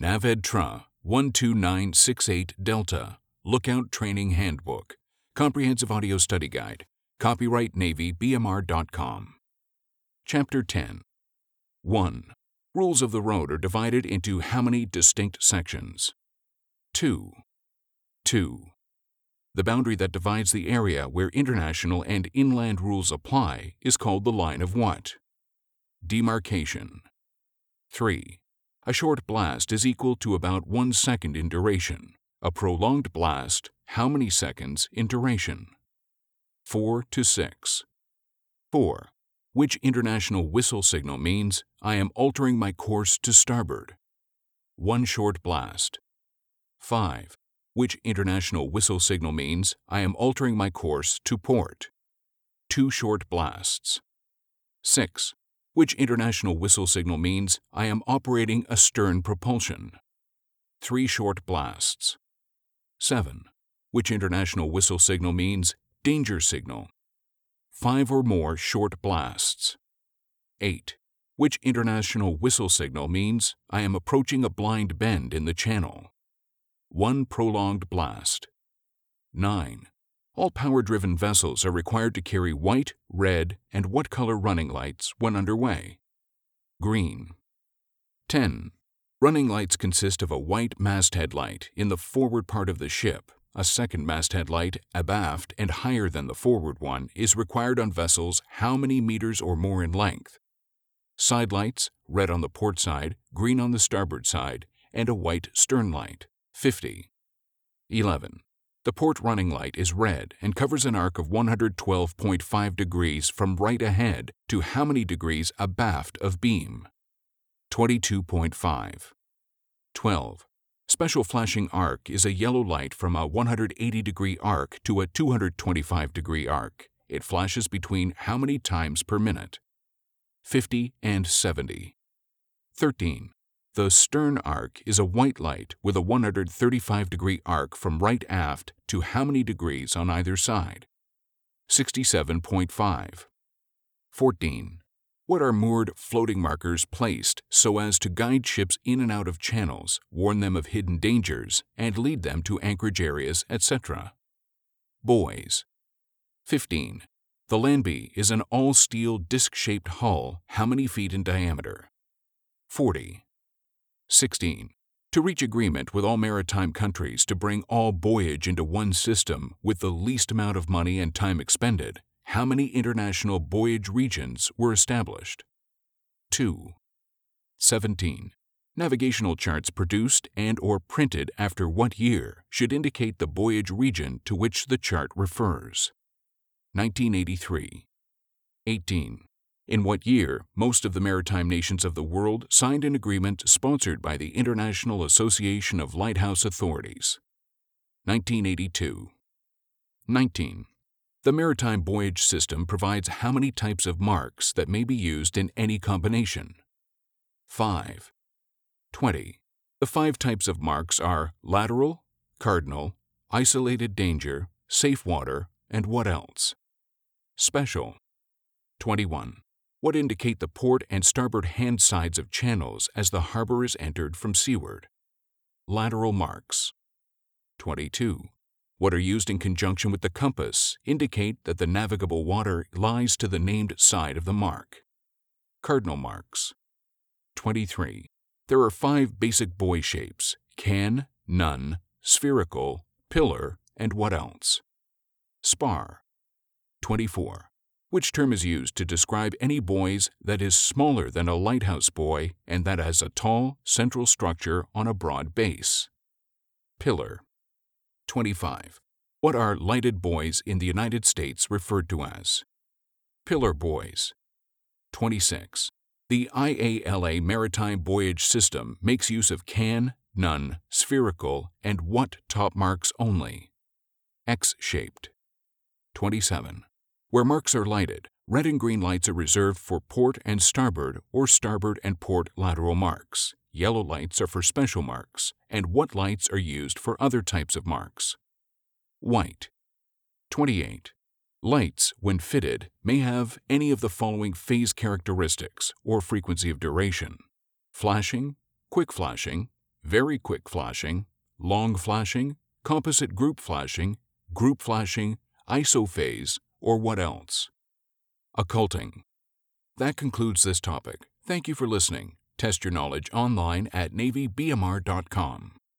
NAVEDTRA 12968 Delta Lookout Training Handbook Comprehensive Audio Study Guide Copyright Navy BMR.com Chapter 10 1. Rules of the road are divided into how many distinct sections? 2. 2. The boundary that divides the area where international and inland rules apply is called the line of what? Demarcation. 3. A short blast is equal to about one second in duration. A prolonged blast, how many seconds in duration? 4 to 6. 4. Which international whistle signal means I am altering my course to starboard? One short blast. 5. Which international whistle signal means I am altering my course to port? Two short blasts. 6 which international whistle signal means I am operating astern propulsion. Three short blasts. 7. Which international whistle signal means danger signal. Five or more short blasts. 8. Which international whistle signal means I am approaching a blind bend in the channel. One prolonged blast. 9. All power-driven vessels are required to carry white, red, and what color running lights when underway? Green. 10. Running lights consist of a white masthead light in the forward part of the ship. A second masthead light, abaft and higher than the forward one, is required on vessels how many meters or more in length? Side lights, red on the port side, green on the starboard side, and a white stern light. 50. 11. The port running light is red and covers an arc of 112.5 degrees from right ahead to how many degrees abaft of beam? 22.5. 12. Special flashing arc is a yellow light from a 180 degree arc to a 225 degree arc. It flashes between how many times per minute? 50 and 70. 13. The stern arc is a white light with a 135 degree arc from right aft to how many degrees on either side? 67.5. 14. What are moored floating markers placed so as to guide ships in and out of channels, warn them of hidden dangers, and lead them to anchorage areas, etc.? Buoys. 15. The LANBY is an all-steel disc-shaped hull how many feet in diameter? 40. 16. To reach agreement with all maritime countries to bring all buoyage into one system with the least amount of money and time expended, how many international buoyage regions were established? 2. 17. Navigational charts produced and or printed after what year should indicate the buoyage region to which the chart refers? 1983. 18 in what year most of the maritime nations of the world signed an agreement sponsored by the International Association of Lighthouse Authorities. 1982. 19. The maritime buoyage system provides how many types of marks that may be used in any combination? 5. 20. The five types of marks are lateral, cardinal, isolated danger, safe water, and what else? Special. 21 what indicate the port and starboard hand sides of channels as the harbor is entered from seaward. Lateral marks. 22. What are used in conjunction with the compass indicate that the navigable water lies to the named side of the mark. Cardinal marks. 23. There are five basic buoy shapes can, nun, spherical, pillar, and what else? Spar. 24 which term is used to describe any buoys that is smaller than a lighthouse buoy and that has a tall, central structure on a broad base. Pillar. 25. What are lighted buoys in the United States referred to as? Pillar buoys. 26. The IALA Maritime Buoyage System makes use of can, nun, spherical, and what top marks only? X-shaped. 27. Where marks are lighted, red and green lights are reserved for port and starboard or starboard and port lateral marks. Yellow lights are for special marks, and what lights are used for other types of marks? White. 28. Lights, when fitted, may have any of the following phase characteristics or frequency of duration flashing, quick flashing, very quick flashing, long flashing, composite group flashing, group flashing, isophase, or what else? Occulting. That concludes this topic. Thank you for listening. Test your knowledge online at NavyBMR.com.